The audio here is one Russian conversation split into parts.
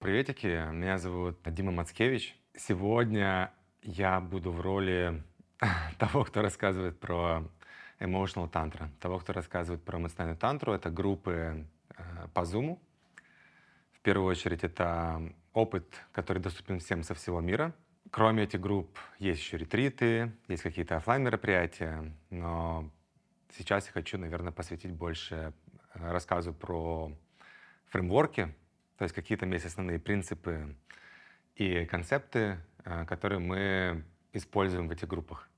Приветики, меня зовут Дима Мацкевич. Сегодня я буду в роли того, кто рассказывает про emotional tantra, того, кто рассказывает про эмоциональную тантру. Это группы э, по Zoom. В первую очередь это опыт, который доступен всем со всего мира. Кроме этих групп есть еще ретриты, есть какие-то офлайн мероприятия, но сейчас я хочу, наверное, посвятить больше э, рассказу про фреймворки, то есть какие там есть основные принципы и концепты, э, которые мы используем в этих группах.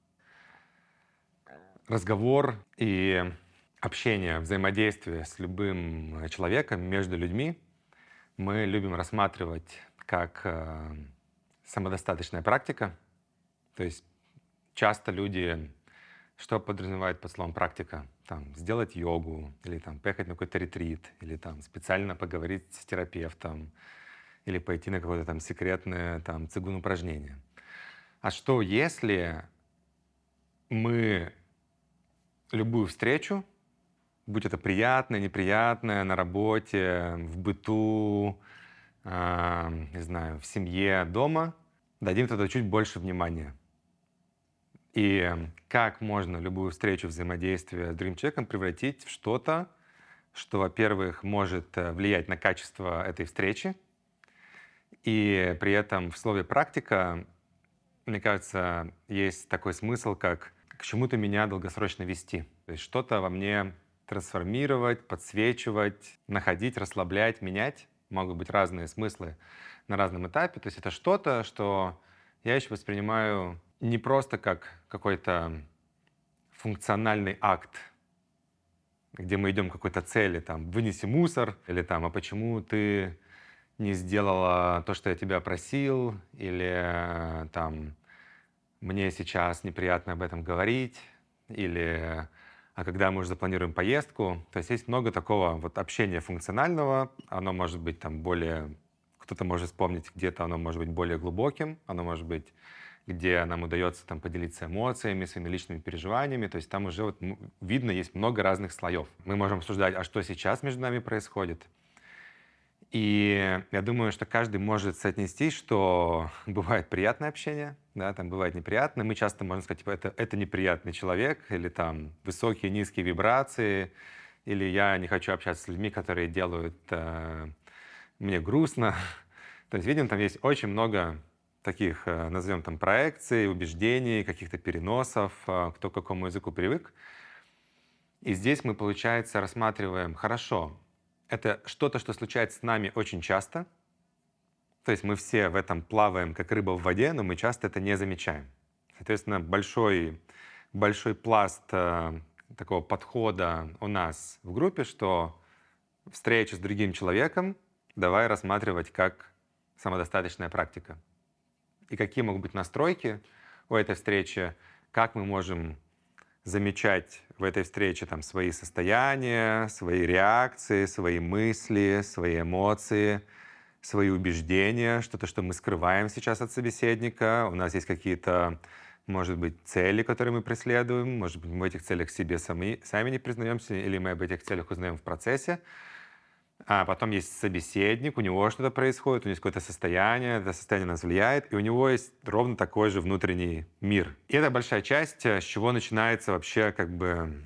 Разговор и общение, взаимодействие с любым человеком, между людьми мы любим рассматривать как э, самодостаточная практика. То есть часто люди что подразумевает под словом практика? Там, сделать йогу, или там, поехать на какой-то ретрит, или там, специально поговорить с терапевтом, или пойти на какое-то там секретное там, цигун упражнение. А что если мы любую встречу, будь это приятное, неприятное, на работе, в быту, э, не знаю, в семье, дома, дадим туда чуть больше внимания – и как можно любую встречу, взаимодействие с другим человеком превратить в что-то, что, во-первых, может э, влиять на качество этой встречи, и при этом в слове «практика», мне кажется, есть такой смысл, как к чему-то меня долгосрочно вести. То есть что-то во мне трансформировать, подсвечивать, находить, расслаблять, менять. Могут быть разные смыслы на разном этапе. То есть это что-то, что я еще воспринимаю не просто как какой-то функциональный акт, где мы идем к какой-то цели, там, вынеси мусор, или там, а почему ты не сделала то, что я тебя просил, или там, мне сейчас неприятно об этом говорить, или а когда мы уже запланируем поездку, то есть есть много такого вот общения функционального, оно может быть там более, кто-то может вспомнить, где-то оно может быть более глубоким, оно может быть где нам удается там поделиться эмоциями, своими личными переживаниями. То есть там уже вот видно, есть много разных слоев. Мы можем обсуждать, а что сейчас между нами происходит. И я думаю, что каждый может соотнести, что бывает приятное общение, да, там бывает неприятное. Мы часто можем сказать, типа, это, это неприятный человек, или там высокие, низкие вибрации, или я не хочу общаться с людьми, которые делают э, мне грустно. То есть, видим, там есть очень много таких, э, назовем там, проекций, убеждений, каких-то переносов, э, кто к какому языку привык. И здесь мы, получается, рассматриваем, хорошо, это что-то, что случается с нами очень часто, то есть мы все в этом плаваем, как рыба в воде, но мы часто это не замечаем. Соответственно, большой, большой пласт э, такого подхода у нас в группе, что встреча с другим человеком давай рассматривать как самодостаточная практика и какие могут быть настройки у этой встречи, как мы можем замечать в этой встрече там, свои состояния, свои реакции, свои мысли, свои эмоции, свои убеждения, что-то, что мы скрываем сейчас от собеседника. У нас есть какие-то, может быть, цели, которые мы преследуем, может быть, мы в этих целях себе сами, сами не признаемся, или мы об этих целях узнаем в процессе а потом есть собеседник, у него что-то происходит, у него есть какое-то состояние, это состояние нас влияет, и у него есть ровно такой же внутренний мир. И это большая часть, э, с чего начинается вообще как бы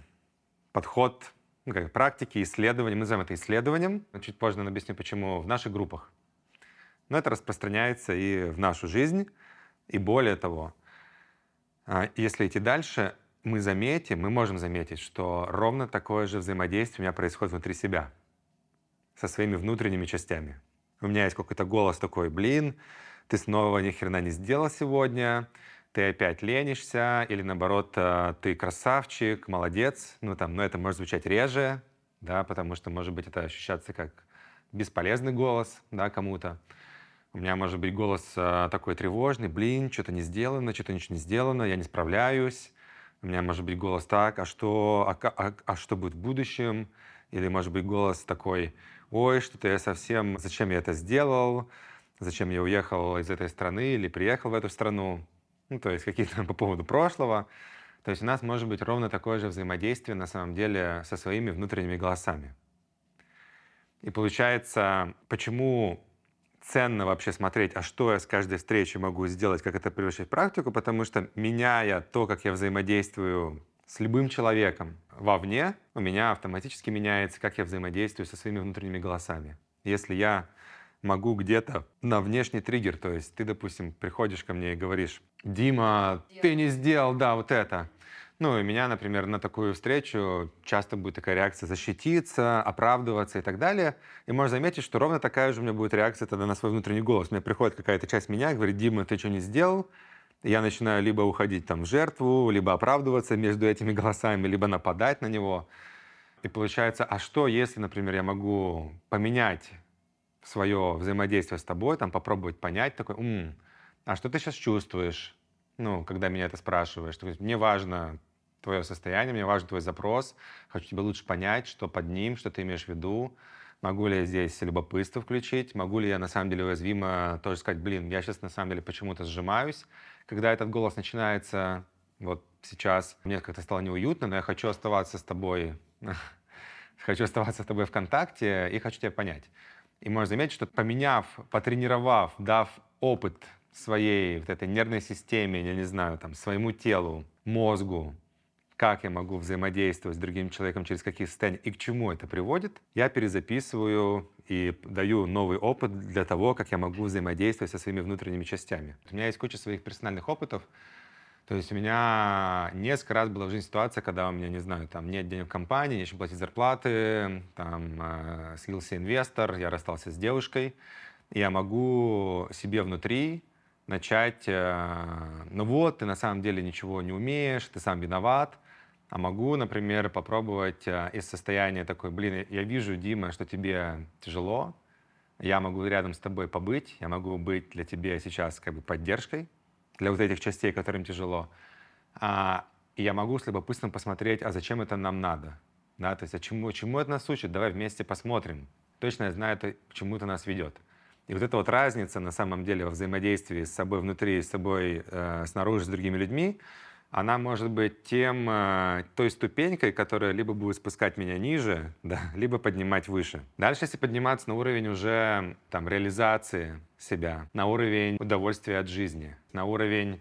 подход ну, как практики, исследования. Мы называем это исследованием. Чуть позже я объясню, почему в наших группах. Но это распространяется и в нашу жизнь. И более того, а, если идти дальше, мы заметим, мы можем заметить, что ровно такое же взаимодействие у меня происходит внутри себя со своими внутренними частями. У меня есть какой-то голос такой, блин, ты снова ни хрена не сделал сегодня, ты опять ленишься, или наоборот, э, ты красавчик, молодец. Ну, там, но это может звучать реже, да, потому что, может быть, это ощущаться как бесполезный голос, да, кому-то. У меня может быть голос э, такой тревожный, блин, что-то не сделано, что-то ничего не сделано, я не справляюсь. У меня может быть голос так, а что, а, а, а что будет в будущем? Или может быть голос такой, ой, что-то я совсем, зачем я это сделал, зачем я уехал из этой страны или приехал в эту страну, ну, то есть какие-то по поводу прошлого. То есть у нас может быть ровно такое же взаимодействие на самом деле со своими внутренними голосами. И получается, почему ценно вообще смотреть, а что я с каждой встречи могу сделать, как это превращать в практику, потому что меняя то, как я взаимодействую с любым человеком вовне, у меня автоматически меняется, как я взаимодействую со своими внутренними голосами. Если я могу где-то на внешний триггер, то есть ты, допустим, приходишь ко мне и говоришь, Дима, ты не сделал, да, вот это. Ну, и меня, например, на такую встречу часто будет такая реакция защититься, оправдываться и так далее. И можно заметить, что ровно такая же у меня будет реакция тогда на свой внутренний голос. Мне приходит какая-то часть меня, говорит, Дима, ты что не сделал? Я начинаю либо уходить там в жертву, либо оправдываться между этими голосами, либо нападать на него. И получается, а что, если, например, я могу поменять свое взаимодействие с тобой, там попробовать понять, такой, М, а что ты сейчас чувствуешь, ну, когда меня это спрашиваешь? То есть мне важно твое состояние, мне важен твой запрос, хочу тебя лучше понять, что под ним, что ты имеешь в виду, могу ли я здесь любопытство включить, могу ли я на самом деле уязвимо тоже сказать, блин, я сейчас на самом деле почему-то сжимаюсь, когда этот голос начинается, вот сейчас мне как-то стало неуютно, но я хочу оставаться с тобой, хочу оставаться с тобой в контакте и хочу тебя понять. И можно заметить, что поменяв, потренировав, дав опыт своей вот этой нервной системе, я не знаю, там, своему телу, мозгу, как я могу взаимодействовать с другим человеком, через какие состояния и к чему это приводит, я перезаписываю и даю новый опыт для того, как я могу взаимодействовать со своими внутренними частями. У меня есть куча своих персональных опытов. То есть у меня несколько раз была в жизни ситуация, когда у меня, не знаю, там нет денег в компании, нечем платить зарплаты, там э, слился инвестор, я расстался с девушкой. Я могу себе внутри начать, э, ну вот, ты на самом деле ничего не умеешь, ты сам виноват, а могу, например, попробовать э, из состояния такой, блин, я вижу, Дима, что тебе тяжело, я могу рядом с тобой побыть, я могу быть для тебя сейчас как бы поддержкой для вот этих частей, которым тяжело. А, и я могу с любопытством посмотреть, а зачем это нам надо? Да, то есть, а чему, чему это нас учит? Давай вместе посмотрим. Точно я знаю, это, к чему это нас ведет. И вот эта вот разница на самом деле во взаимодействии с собой внутри, с собой э, снаружи, с другими людьми, она может быть тем, э, той ступенькой, которая либо будет спускать меня ниже, да, либо поднимать выше. Дальше, если подниматься на уровень уже там, реализации себя, на уровень удовольствия от жизни, на уровень,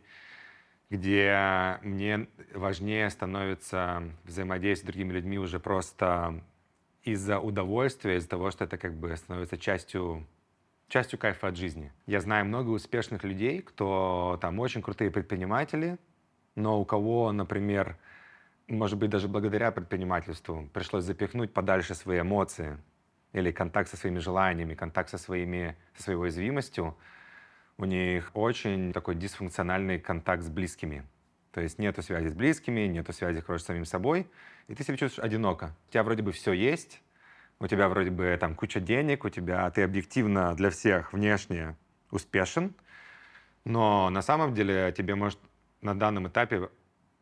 где мне важнее становится взаимодействие с другими людьми уже просто из-за удовольствия, из-за того, что это как бы становится частью частью кайфа от жизни. Я знаю много успешных людей, кто там очень крутые предприниматели, но у кого, например, может быть, даже благодаря предпринимательству пришлось запихнуть подальше свои эмоции или контакт со своими желаниями, контакт со, своими, со своей уязвимостью, у них очень такой дисфункциональный контакт с близкими. То есть нету связи с близкими, нету связи, короче, с самим собой, и ты себя чувствуешь одиноко. У тебя вроде бы все есть, у тебя вроде бы там куча денег, у тебя ты объективно для всех внешне успешен, но на самом деле тебе может на данном этапе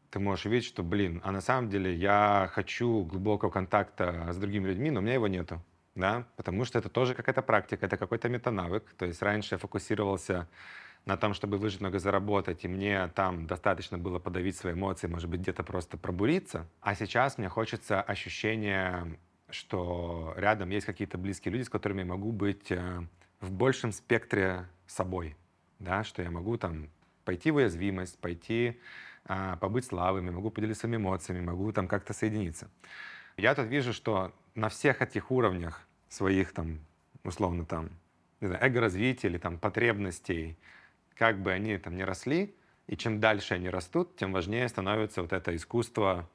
ты можешь увидеть, что, блин, а на самом деле я хочу глубокого контакта с другими людьми, но у меня его нету, да, потому что это тоже какая-то практика, это какой-то метанавык, то есть раньше я фокусировался на том, чтобы выжить, много заработать, и мне там достаточно было подавить свои эмоции, может быть, где-то просто пробуриться, а сейчас мне хочется ощущения, что рядом есть какие-то близкие люди, с которыми я могу быть э, в большем спектре собой, да, что я могу там пойти в уязвимость, пойти а, побыть слабыми, могу поделиться своими эмоциями, могу там как-то соединиться. Я тут вижу, что на всех этих уровнях своих там, условно там, не знаю, эго-развития или там потребностей, как бы они там не росли, и чем дальше они растут, тем важнее становится вот это искусство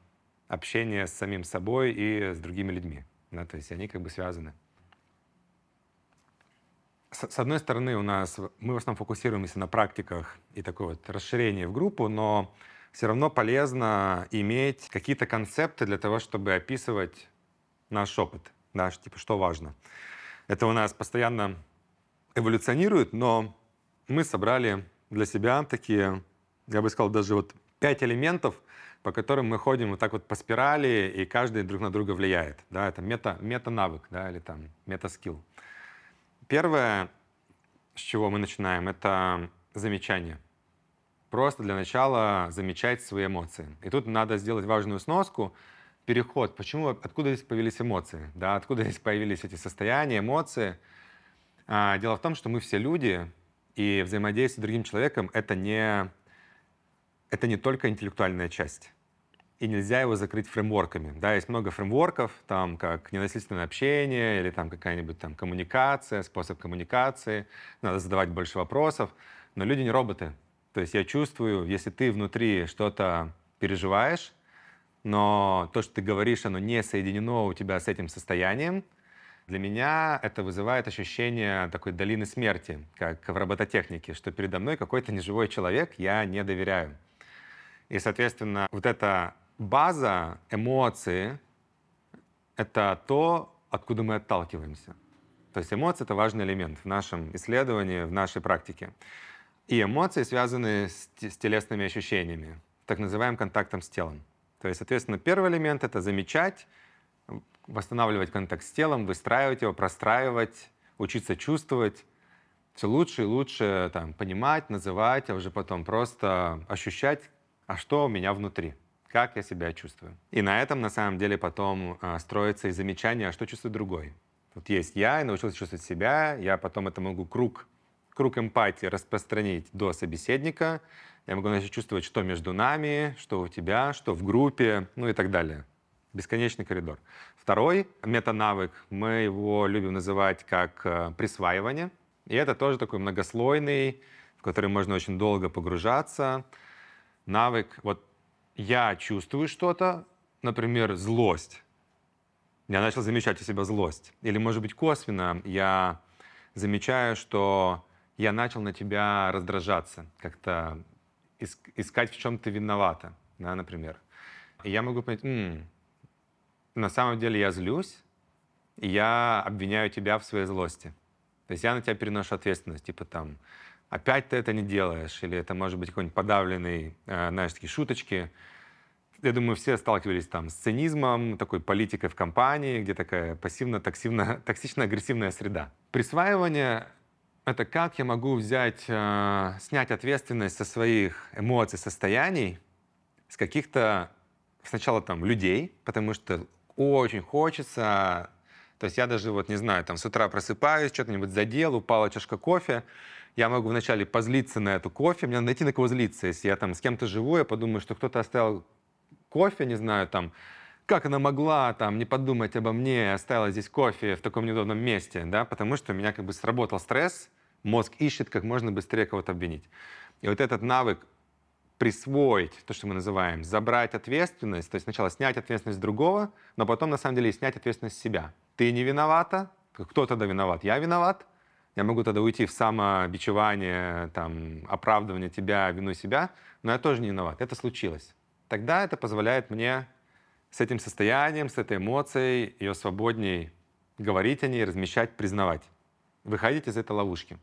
общения с самим собой и с другими людьми. Да, то есть они как бы связаны с одной стороны, у нас мы в основном фокусируемся на практиках и такое вот расширение в группу, но все равно полезно иметь какие-то концепты для того, чтобы описывать наш опыт, да, типа что важно. Это у нас постоянно эволюционирует, но мы собрали для себя такие, я бы сказал, даже вот пять элементов, по которым мы ходим вот так вот по спирали, и каждый друг на друга влияет. Да, это мета, мета-навык, да, или там мета-скилл. Первое, с чего мы начинаем, это замечание. Просто для начала замечать свои эмоции. И тут надо сделать важную сноску, переход. Почему, откуда здесь появились эмоции? Да, откуда здесь появились эти состояния, эмоции? А, дело в том, что мы все люди, и взаимодействие с другим человеком — это не, это не только интеллектуальная часть. И нельзя его закрыть фреймворками. Да, есть много фреймворков, там, как ненасильственное общение или там какая-нибудь там коммуникация, способ коммуникации. Надо задавать больше вопросов. Но люди не роботы. То есть я чувствую, если ты внутри что-то переживаешь, но то, что ты говоришь, оно не соединено у тебя с этим состоянием, для меня это вызывает ощущение такой долины смерти, как в робототехнике, что передо мной какой-то неживой человек, я не доверяю. И, соответственно, вот эта база, эмоции — это то, откуда мы отталкиваемся. То есть эмоции — это важный элемент в нашем исследовании, в нашей практике. И эмоции связаны с, с телесными ощущениями, так называемым контактом с телом. То есть, соответственно, первый элемент — это замечать, восстанавливать контакт с телом, выстраивать его, простраивать, учиться чувствовать. Все лучше и лучше там, понимать, называть, а уже потом просто ощущать, а что у меня внутри, как я себя чувствую. И на этом, на самом деле, потом э, строится и замечание, а что чувствует другой. Вот есть я, я научился чувствовать себя, я потом это могу круг круг эмпатии распространить до собеседника. Я могу начать чувствовать, что между нами, что у тебя, что в группе, ну и так далее. Бесконечный коридор. Второй метанавык, мы его любим называть как э, присваивание. И это тоже такой многослойный, в который можно очень долго погружаться. Навык, вот я чувствую что-то, например, злость. Я начал замечать у себя злость. Или, может быть, косвенно я замечаю, что я начал на тебя раздражаться, как-то искать, в чем ты виновата, да, например. И я могу понять, м-м, на самом деле я злюсь, и я обвиняю тебя в своей злости. То есть я на тебя переношу ответственность, типа там, опять ты это не делаешь, или это может быть какой-нибудь подавленный, э, знаешь, такие шуточки. Я думаю, все сталкивались там с цинизмом, такой политикой в компании, где такая пассивно-токсично-агрессивная среда. Присваивание это как я могу взять, э, снять ответственность со своих эмоций, состояний, с каких-то сначала там людей, потому что очень хочется. То есть я даже вот не знаю, там с утра просыпаюсь, что-то-нибудь задел, упала чашка кофе. Я могу вначале позлиться на эту кофе, мне надо найти на кого злиться. Если я там с кем-то живу, я подумаю, что кто-то оставил кофе, не знаю, там, как она могла там не подумать обо мне, оставила здесь кофе в таком неудобном месте, да, потому что у меня как бы сработал стресс, Мозг ищет как можно быстрее кого-то обвинить. И вот этот навык присвоить, то, что мы называем, забрать ответственность, то есть сначала снять ответственность другого, но потом на самом деле снять ответственность себя. Ты не виновата, кто тогда виноват? Я виноват. Я могу тогда уйти в самобичевание, там, оправдывание тебя, вину себя, но я тоже не виноват. Это случилось. Тогда это позволяет мне с этим состоянием, с этой эмоцией, ее свободней говорить о ней, размещать, признавать. Выходить из этой ловушки.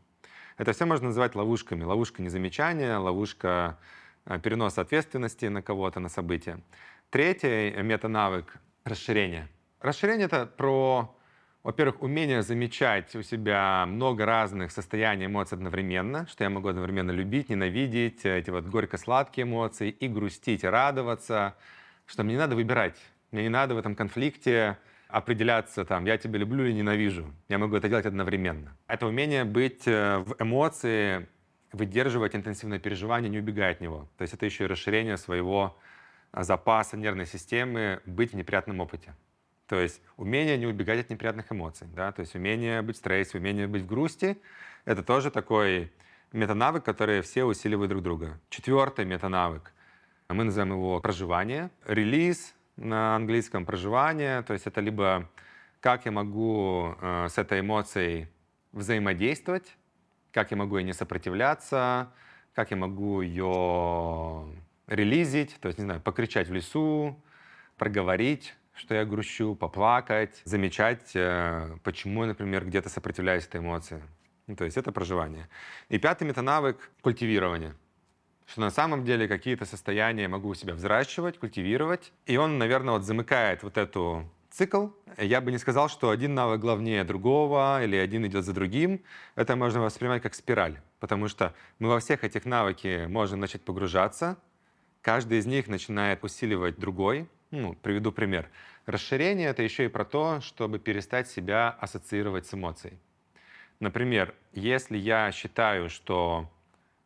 Это все можно называть ловушками. Ловушка незамечания, ловушка э, переноса ответственности на кого-то, на событие. Третий метанавык — расширение. Расширение — это про, во-первых, умение замечать у себя много разных состояний эмоций одновременно, что я могу одновременно любить, ненавидеть, эти вот горько-сладкие эмоции, и грустить, и радоваться, что мне не надо выбирать. Мне не надо в этом конфликте определяться там, я тебя люблю или ненавижу. Я могу это делать одновременно. Это умение быть э, в эмоции, выдерживать интенсивное переживание, не убегая от него. То есть это еще и расширение своего э, запаса нервной системы быть в неприятном опыте. То есть умение не убегать от неприятных эмоций, да, то есть умение быть в стрессе, умение быть в грусти, это тоже такой метанавык, который все усиливают друг друга. Четвертый метанавык, мы называем его проживание, релиз, на английском проживание, то есть это либо как я могу э, с этой эмоцией взаимодействовать, как я могу ей не сопротивляться, как я могу ее релизить, то есть, не знаю, покричать в лесу, проговорить, что я грущу, поплакать, замечать, э, почему я, например, где-то сопротивляюсь этой эмоции. Ну, то есть это проживание. И пятый метанавык — культивирование — что на самом деле какие-то состояния могу у себя взращивать, культивировать. И он, наверное, вот замыкает вот эту цикл. Я бы не сказал, что один навык главнее другого или один идет за другим. Это можно воспринимать как спираль, потому что мы во всех этих навыки можем начать погружаться. Каждый из них начинает усиливать другой. Ну, приведу пример. Расширение — это еще и про то, чтобы перестать себя ассоциировать с эмоцией. Например, если я считаю, что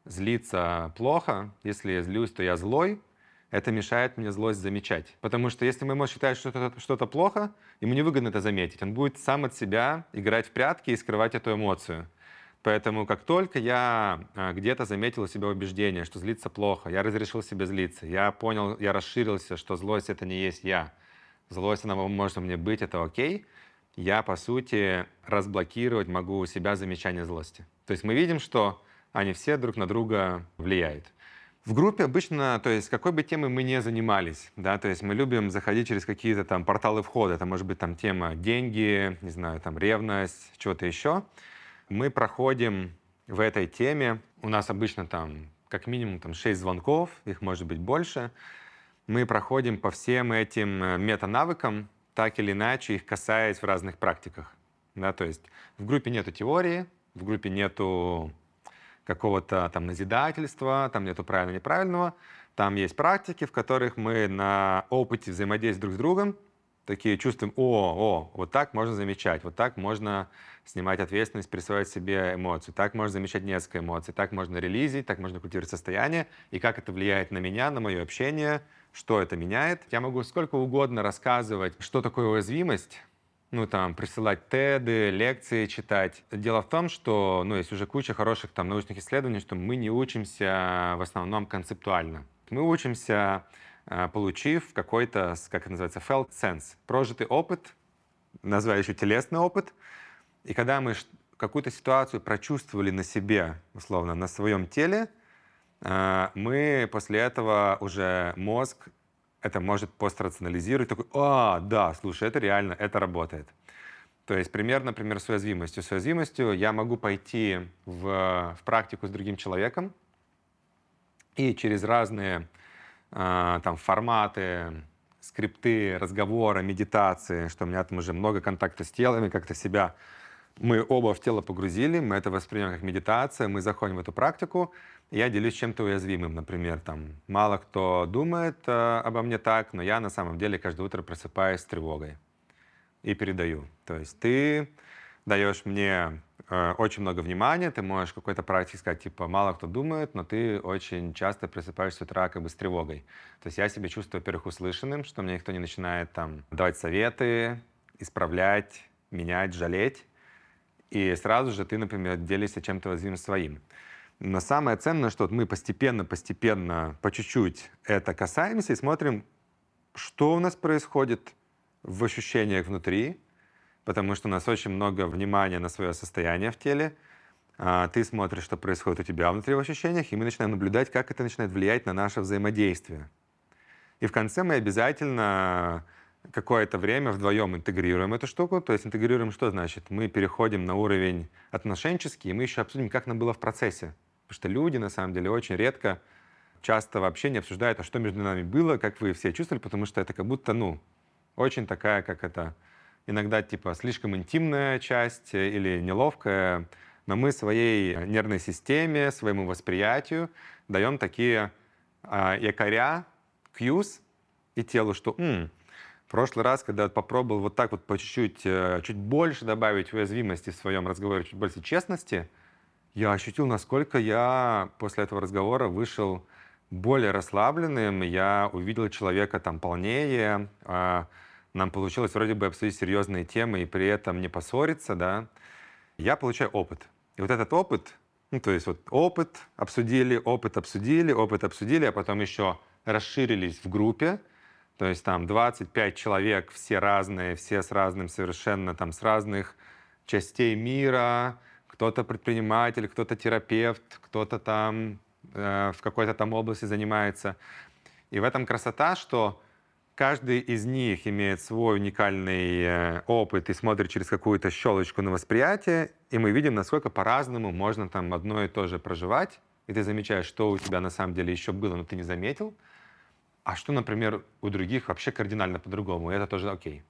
злиться плохо, если я злюсь, то я злой, это мешает мне злость замечать. Потому что если мой мозг считает, что что-то, что-то плохо, ему невыгодно это заметить. Он будет сам от себя играть в прятки и скрывать эту эмоцию. Поэтому как только я а, где-то заметил у себя убеждение, что злиться плохо, я разрешил себе злиться, я понял, я расширился, что злость это не есть я, злость она может мне быть, это окей, я по сути разблокировать могу у себя замечание злости. То есть мы видим, что они все друг на друга влияют. В группе обычно, то есть какой бы темой мы ни занимались, да, то есть мы любим заходить через какие-то там порталы входа, это может быть там тема деньги, не знаю, там ревность, чего-то еще. Мы проходим в этой теме, у нас обычно там как минимум там 6 звонков, их может быть больше. Мы проходим по всем этим э, метанавыкам, так или иначе их касаясь в разных практиках. Да, то есть в группе нету теории, в группе нету какого-то там назидательства, там нету правильно-неправильного. Там есть практики, в которых мы на опыте взаимодействия друг с другом такие чувствуем, о, о, вот так можно замечать, вот так можно снимать ответственность, присваивать себе эмоцию, так можно замечать несколько эмоций, так можно релизить, так можно культивировать состояние, и как это влияет на меня, на мое общение, что это меняет. Я могу сколько угодно рассказывать, что такое уязвимость, ну, там, присылать теды, лекции читать. Дело в том, что, ну, есть уже куча хороших там научных исследований, что мы не учимся в основном концептуально. Мы учимся, получив какой-то, как это называется, felt sense, прожитый опыт, называю еще телесный опыт. И когда мы какую-то ситуацию прочувствовали на себе, условно, на своем теле, а, мы после этого уже мозг это может пострационализировать, такой, а, да, слушай, это реально, это работает. То есть пример, например, с уязвимостью. С уязвимостью я могу пойти в, в практику с другим человеком и через разные там, форматы, скрипты, разговора, медитации, что у меня там уже много контакта с телами, как-то себя мы оба в тело погрузили, мы это воспринимаем как медитация, мы заходим в эту практику, я делюсь чем-то уязвимым, например, там, мало кто думает э, обо мне так, но я на самом деле каждое утро просыпаюсь с тревогой и передаю. То есть ты даешь мне э, очень много внимания, ты можешь какой-то практике сказать, типа, мало кто думает, но ты очень часто просыпаешься с утра как бы с тревогой. То есть я себя чувствую, во-первых, услышанным, что мне никто не начинает там давать советы, исправлять, менять, жалеть. И сразу же ты, например, делишься чем-то уязвимым своим. Но самое ценное, что вот мы постепенно-постепенно, по чуть-чуть это касаемся и смотрим, что у нас происходит в ощущениях внутри, потому что у нас очень много внимания на свое состояние в теле. А ты смотришь, что происходит у тебя внутри в ощущениях, и мы начинаем наблюдать, как это начинает влиять на наше взаимодействие. И в конце мы обязательно какое-то время вдвоем интегрируем эту штуку. То есть интегрируем что значит? Мы переходим на уровень отношенческий, и мы еще обсудим, как нам было в процессе. Потому что люди, на самом деле, очень редко, часто вообще не обсуждают, а что между нами было, как вы все чувствовали, потому что это как будто, ну, очень такая, как это, иногда типа слишком интимная часть или неловкая, но мы своей нервной системе, своему восприятию даем такие э, якоря, cues и телу, что М, в прошлый раз, когда попробовал вот так вот по чуть-чуть, э, чуть больше добавить уязвимости в своем разговоре, чуть больше честности – я ощутил, насколько я после этого разговора вышел более расслабленным, я увидел человека там полнее, а, нам получилось вроде бы обсудить серьезные темы и при этом не поссориться, да, я получаю опыт. И вот этот опыт, ну, то есть вот опыт обсудили, опыт обсудили, опыт обсудили, а потом еще расширились в группе, то есть там 25 человек, все разные, все с разным совершенно, там с разных частей мира, кто-то предприниматель, кто-то терапевт, кто-то там э, в какой-то там области занимается. И в этом красота, что каждый из них имеет свой уникальный э, опыт и смотрит через какую-то щелочку на восприятие, и мы видим, насколько по-разному можно там одно и то же проживать, и ты замечаешь, что у тебя на самом деле еще было, но ты не заметил, а что, например, у других вообще кардинально по-другому, и это тоже окей.